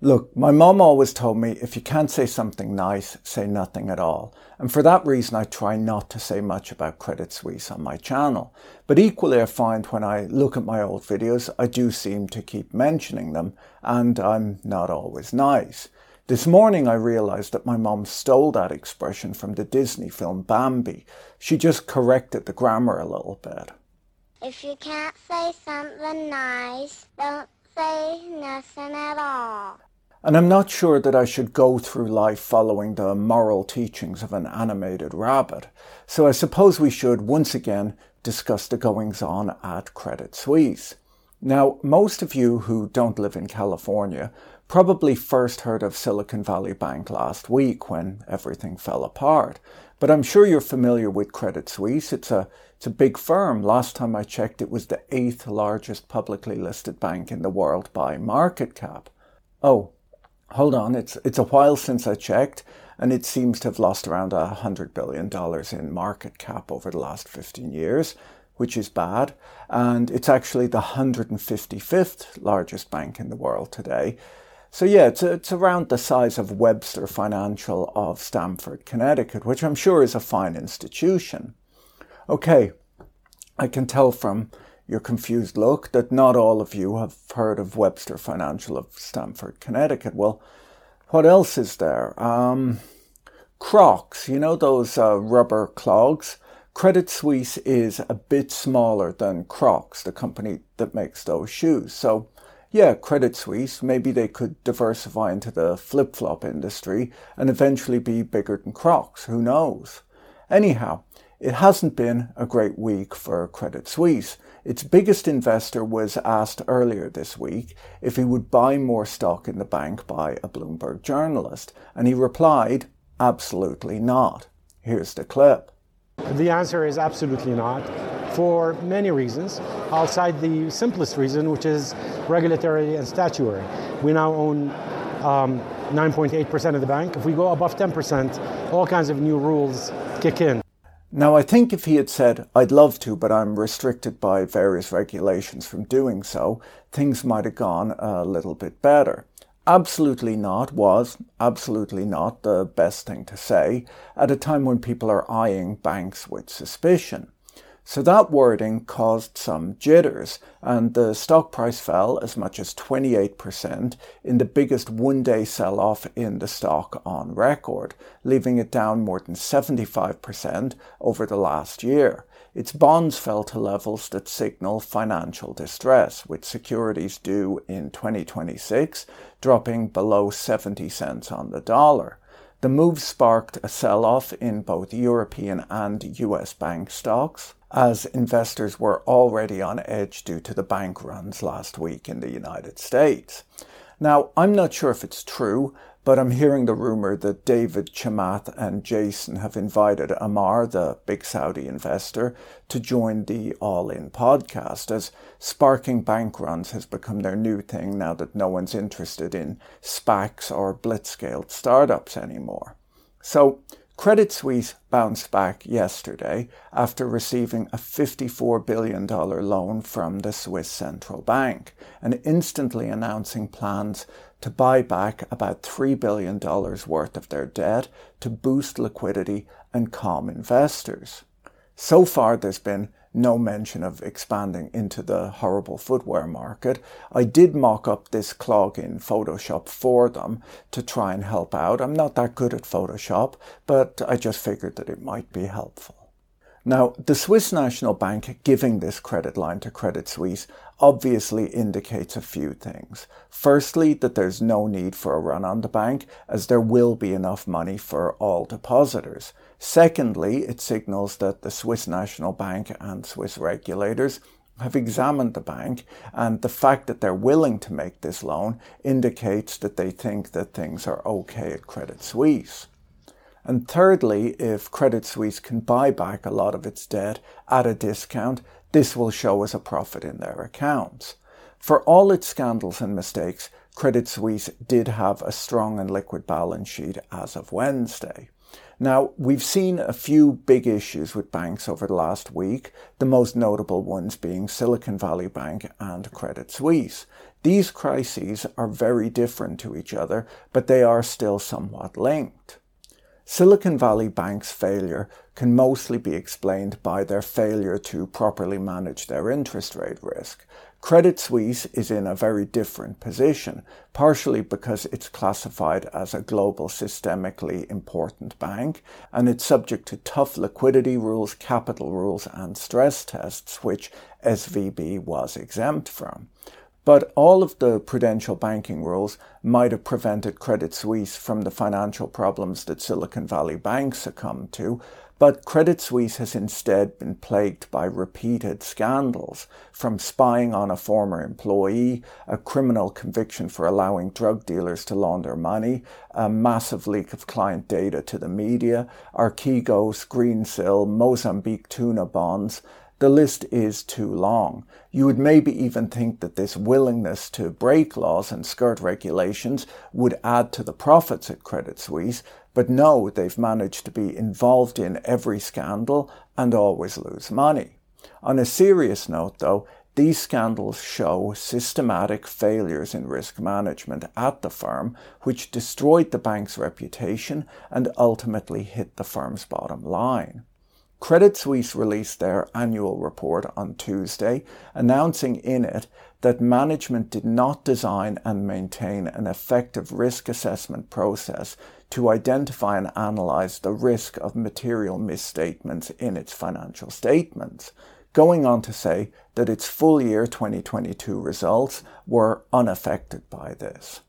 Look, my mom always told me if you can't say something nice, say nothing at all. And for that reason, I try not to say much about Credit Suisse on my channel. But equally, I find when I look at my old videos, I do seem to keep mentioning them, and I'm not always nice. This morning, I realized that my mom stole that expression from the Disney film Bambi. She just corrected the grammar a little bit. If you can't say something nice, don't say nothing at all. And I'm not sure that I should go through life following the moral teachings of an animated rabbit. So I suppose we should once again discuss the goings on at Credit Suisse. Now, most of you who don't live in California probably first heard of Silicon Valley Bank last week when everything fell apart. But I'm sure you're familiar with Credit Suisse. It's a, it's a big firm. Last time I checked, it was the eighth largest publicly listed bank in the world by market cap. Oh, hold on, it's, it's a while since I checked, and it seems to have lost around $100 billion in market cap over the last 15 years, which is bad. And it's actually the 155th largest bank in the world today. So, yeah, it's, it's around the size of Webster Financial of Stamford, Connecticut, which I'm sure is a fine institution. Okay, I can tell from your confused look that not all of you have heard of Webster Financial of Stamford, Connecticut. Well, what else is there? Um, Crocs, you know those uh, rubber clogs? Credit Suisse is a bit smaller than Crocs, the company that makes those shoes. So, yeah, Credit Suisse, maybe they could diversify into the flip flop industry and eventually be bigger than Crocs. Who knows? Anyhow, it hasn't been a great week for Credit Suisse. Its biggest investor was asked earlier this week if he would buy more stock in the bank by a Bloomberg journalist, and he replied, absolutely not. Here's the clip. The answer is absolutely not for many reasons. I'll the simplest reason, which is regulatory and statutory. We now own um, 9.8% of the bank. If we go above 10%, all kinds of new rules kick in. Now, I think if he had said, I'd love to, but I'm restricted by various regulations from doing so, things might have gone a little bit better. Absolutely not was absolutely not the best thing to say at a time when people are eyeing banks with suspicion. So that wording caused some jitters, and the stock price fell as much as 28% in the biggest one day sell off in the stock on record, leaving it down more than 75% over the last year. Its bonds fell to levels that signal financial distress, with securities due in 2026 dropping below 70 cents on the dollar. The move sparked a sell off in both European and US bank stocks as investors were already on edge due to the bank runs last week in the United States. Now, I'm not sure if it's true, but I'm hearing the rumor that David Chamath and Jason have invited Ammar, the big Saudi investor, to join the All In podcast, as sparking bank runs has become their new thing now that no one's interested in SPACs or blitzscale startups anymore. So, Credit Suisse bounced back yesterday after receiving a $54 billion loan from the Swiss Central Bank and instantly announcing plans to buy back about $3 billion worth of their debt to boost liquidity and calm investors. So far, there's been no mention of expanding into the horrible footwear market. I did mock up this clog in Photoshop for them to try and help out. I'm not that good at Photoshop, but I just figured that it might be helpful. Now, the Swiss National Bank giving this credit line to Credit Suisse obviously indicates a few things. Firstly, that there's no need for a run on the bank, as there will be enough money for all depositors. Secondly, it signals that the Swiss National Bank and Swiss regulators have examined the bank, and the fact that they're willing to make this loan indicates that they think that things are okay at Credit Suisse. And thirdly, if Credit Suisse can buy back a lot of its debt at a discount, this will show as a profit in their accounts. For all its scandals and mistakes, Credit Suisse did have a strong and liquid balance sheet as of Wednesday. Now, we've seen a few big issues with banks over the last week, the most notable ones being Silicon Valley Bank and Credit Suisse. These crises are very different to each other, but they are still somewhat linked. Silicon Valley Bank's failure can mostly be explained by their failure to properly manage their interest rate risk. Credit Suisse is in a very different position, partially because it's classified as a global systemically important bank and it's subject to tough liquidity rules, capital rules, and stress tests, which SVB was exempt from. But all of the prudential banking rules might have prevented Credit Suisse from the financial problems that Silicon Valley Bank succumbed to, but Credit Suisse has instead been plagued by repeated scandals, from spying on a former employee, a criminal conviction for allowing drug dealers to launder money, a massive leak of client data to the media, Archegos, Greensill, Mozambique tuna bonds, the list is too long. You would maybe even think that this willingness to break laws and skirt regulations would add to the profits at Credit Suisse, but no, they've managed to be involved in every scandal and always lose money. On a serious note, though, these scandals show systematic failures in risk management at the firm, which destroyed the bank's reputation and ultimately hit the firm's bottom line. Credit Suisse released their annual report on Tuesday, announcing in it that management did not design and maintain an effective risk assessment process to identify and analyze the risk of material misstatements in its financial statements, going on to say that its full year 2022 results were unaffected by this.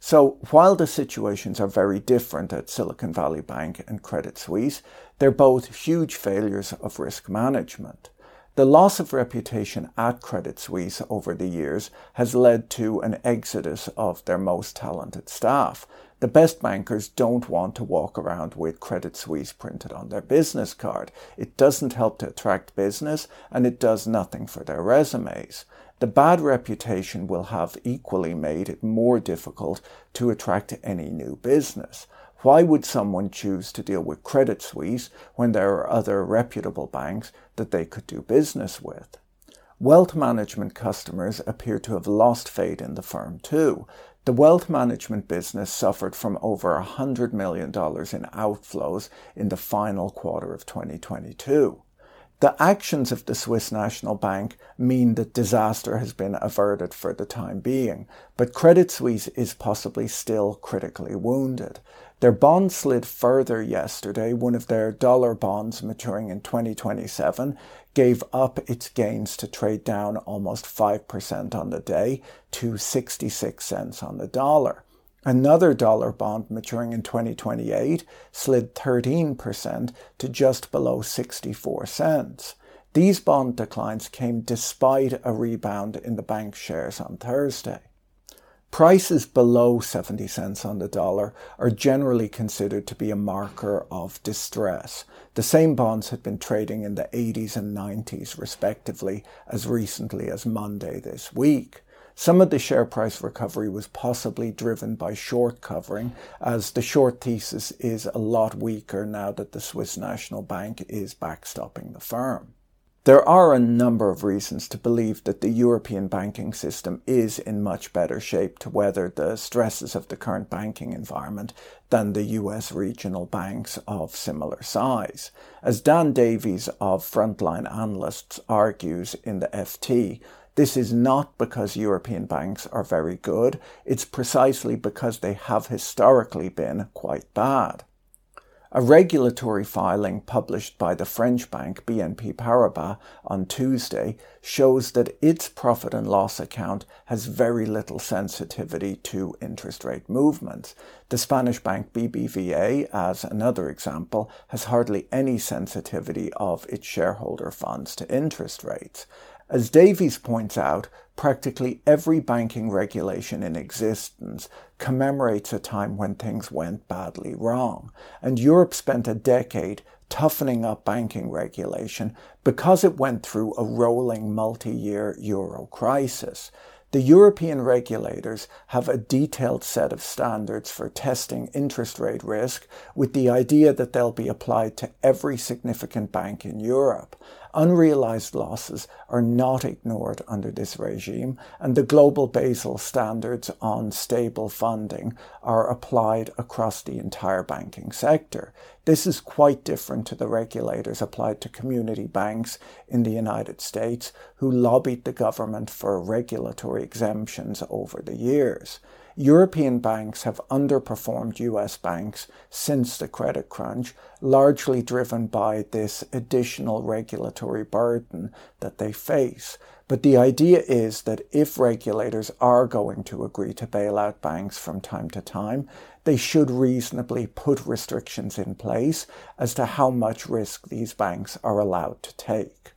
So, while the situations are very different at Silicon Valley Bank and Credit Suisse, they're both huge failures of risk management. The loss of reputation at Credit Suisse over the years has led to an exodus of their most talented staff. The best bankers don't want to walk around with Credit Suisse printed on their business card. It doesn't help to attract business and it does nothing for their resumes. The bad reputation will have equally made it more difficult to attract any new business. Why would someone choose to deal with Credit Suisse when there are other reputable banks that they could do business with? Wealth management customers appear to have lost faith in the firm too. The wealth management business suffered from over $100 million in outflows in the final quarter of 2022. The actions of the Swiss National Bank mean that disaster has been averted for the time being, but Credit Suisse is possibly still critically wounded. Their bond slid further yesterday. One of their dollar bonds maturing in 2027 gave up its gains to trade down almost 5% on the day to 66 cents on the dollar. Another dollar bond maturing in 2028 slid 13% to just below 64 cents. These bond declines came despite a rebound in the bank shares on Thursday. Prices below 70 cents on the dollar are generally considered to be a marker of distress. The same bonds had been trading in the 80s and 90s, respectively, as recently as Monday this week. Some of the share price recovery was possibly driven by short covering, as the short thesis is a lot weaker now that the Swiss National Bank is backstopping the firm. There are a number of reasons to believe that the European banking system is in much better shape to weather the stresses of the current banking environment than the US regional banks of similar size. As Dan Davies of Frontline Analysts argues in the FT, this is not because European banks are very good, it's precisely because they have historically been quite bad. A regulatory filing published by the French bank BNP Paribas on Tuesday shows that its profit and loss account has very little sensitivity to interest rate movements. The Spanish bank BBVA, as another example, has hardly any sensitivity of its shareholder funds to interest rates. As Davies points out, practically every banking regulation in existence commemorates a time when things went badly wrong, and Europe spent a decade toughening up banking regulation because it went through a rolling multi year euro crisis. The European regulators have a detailed set of standards for testing interest rate risk with the idea that they'll be applied to every significant bank in Europe. Unrealized losses are not ignored under this regime, and the global Basel standards on stable funding are applied across the entire banking sector. This is quite different to the regulators applied to community banks in the United States, who lobbied the government for regulatory exemptions over the years. European banks have underperformed US banks since the credit crunch, largely driven by this additional regulatory burden that they face. But the idea is that if regulators are going to agree to bail out banks from time to time, they should reasonably put restrictions in place as to how much risk these banks are allowed to take.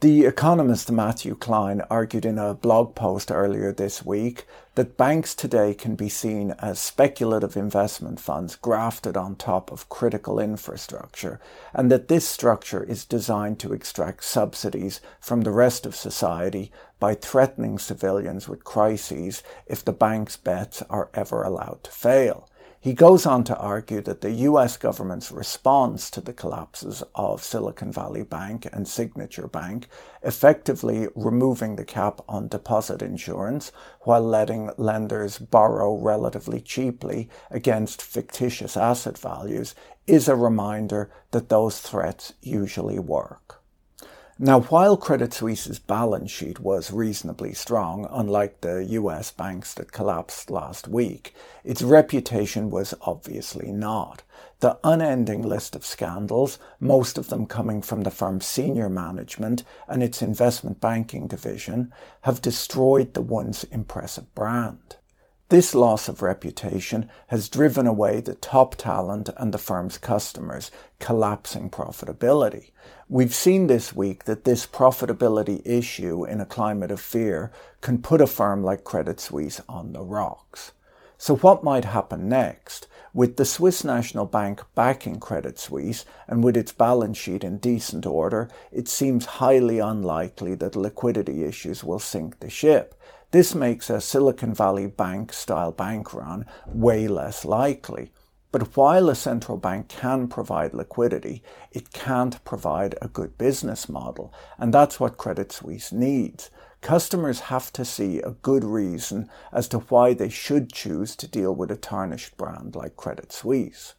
The economist Matthew Klein argued in a blog post earlier this week that banks today can be seen as speculative investment funds grafted on top of critical infrastructure, and that this structure is designed to extract subsidies from the rest of society by threatening civilians with crises if the bank's bets are ever allowed to fail. He goes on to argue that the US government's response to the collapses of Silicon Valley Bank and Signature Bank, effectively removing the cap on deposit insurance while letting lenders borrow relatively cheaply against fictitious asset values, is a reminder that those threats usually work. Now, while Credit Suisse's balance sheet was reasonably strong, unlike the US banks that collapsed last week, its reputation was obviously not. The unending list of scandals, most of them coming from the firm's senior management and its investment banking division, have destroyed the once impressive brand. This loss of reputation has driven away the top talent and the firm's customers, collapsing profitability. We've seen this week that this profitability issue in a climate of fear can put a firm like Credit Suisse on the rocks. So what might happen next? With the Swiss National Bank backing Credit Suisse and with its balance sheet in decent order, it seems highly unlikely that liquidity issues will sink the ship. This makes a Silicon Valley Bank style bank run way less likely. But while a central bank can provide liquidity, it can't provide a good business model. And that's what Credit Suisse needs. Customers have to see a good reason as to why they should choose to deal with a tarnished brand like Credit Suisse.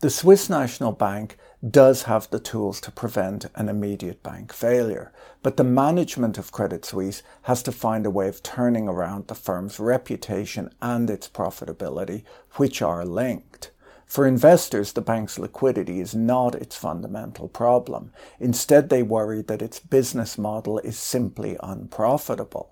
The Swiss National Bank does have the tools to prevent an immediate bank failure, but the management of Credit Suisse has to find a way of turning around the firm's reputation and its profitability, which are linked. For investors, the bank's liquidity is not its fundamental problem. Instead, they worry that its business model is simply unprofitable.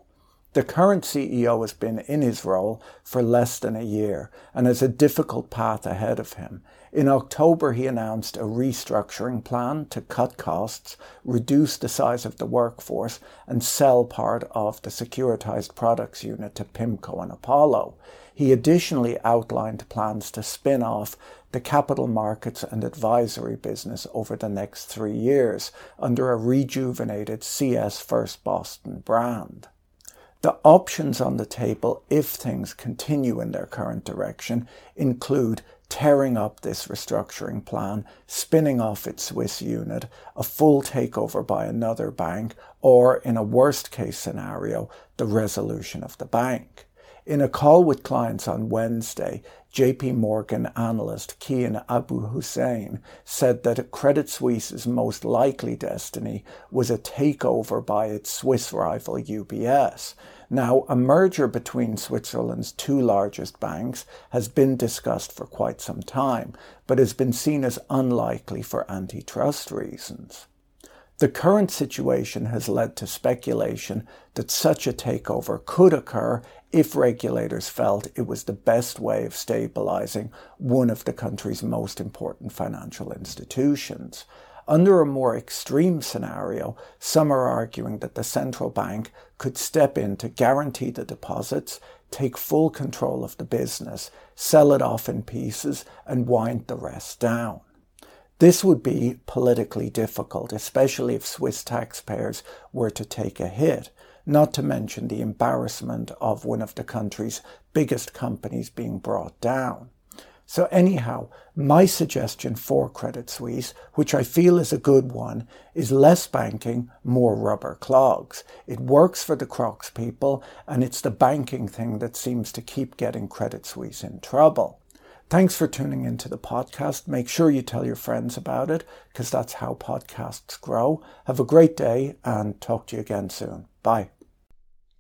The current CEO has been in his role for less than a year and has a difficult path ahead of him. In October, he announced a restructuring plan to cut costs, reduce the size of the workforce, and sell part of the securitized products unit to PIMCO and Apollo. He additionally outlined plans to spin off the capital markets and advisory business over the next three years under a rejuvenated CS First Boston brand. The options on the table, if things continue in their current direction, include tearing up this restructuring plan, spinning off its Swiss unit, a full takeover by another bank, or, in a worst case scenario, the resolution of the bank. In a call with clients on Wednesday, JP Morgan analyst Kian Abouhossein said that Credit Suisse's most likely destiny was a takeover by its Swiss rival UBS. Now, a merger between Switzerland's two largest banks has been discussed for quite some time, but has been seen as unlikely for antitrust reasons. The current situation has led to speculation that such a takeover could occur if regulators felt it was the best way of stabilizing one of the country's most important financial institutions. Under a more extreme scenario, some are arguing that the central bank could step in to guarantee the deposits, take full control of the business, sell it off in pieces, and wind the rest down. This would be politically difficult, especially if Swiss taxpayers were to take a hit, not to mention the embarrassment of one of the country's biggest companies being brought down. So, anyhow, my suggestion for Credit Suisse, which I feel is a good one, is less banking, more rubber clogs. It works for the Crocs people, and it's the banking thing that seems to keep getting Credit Suisse in trouble. Thanks for tuning into the podcast. Make sure you tell your friends about it, because that's how podcasts grow. Have a great day, and talk to you again soon. Bye.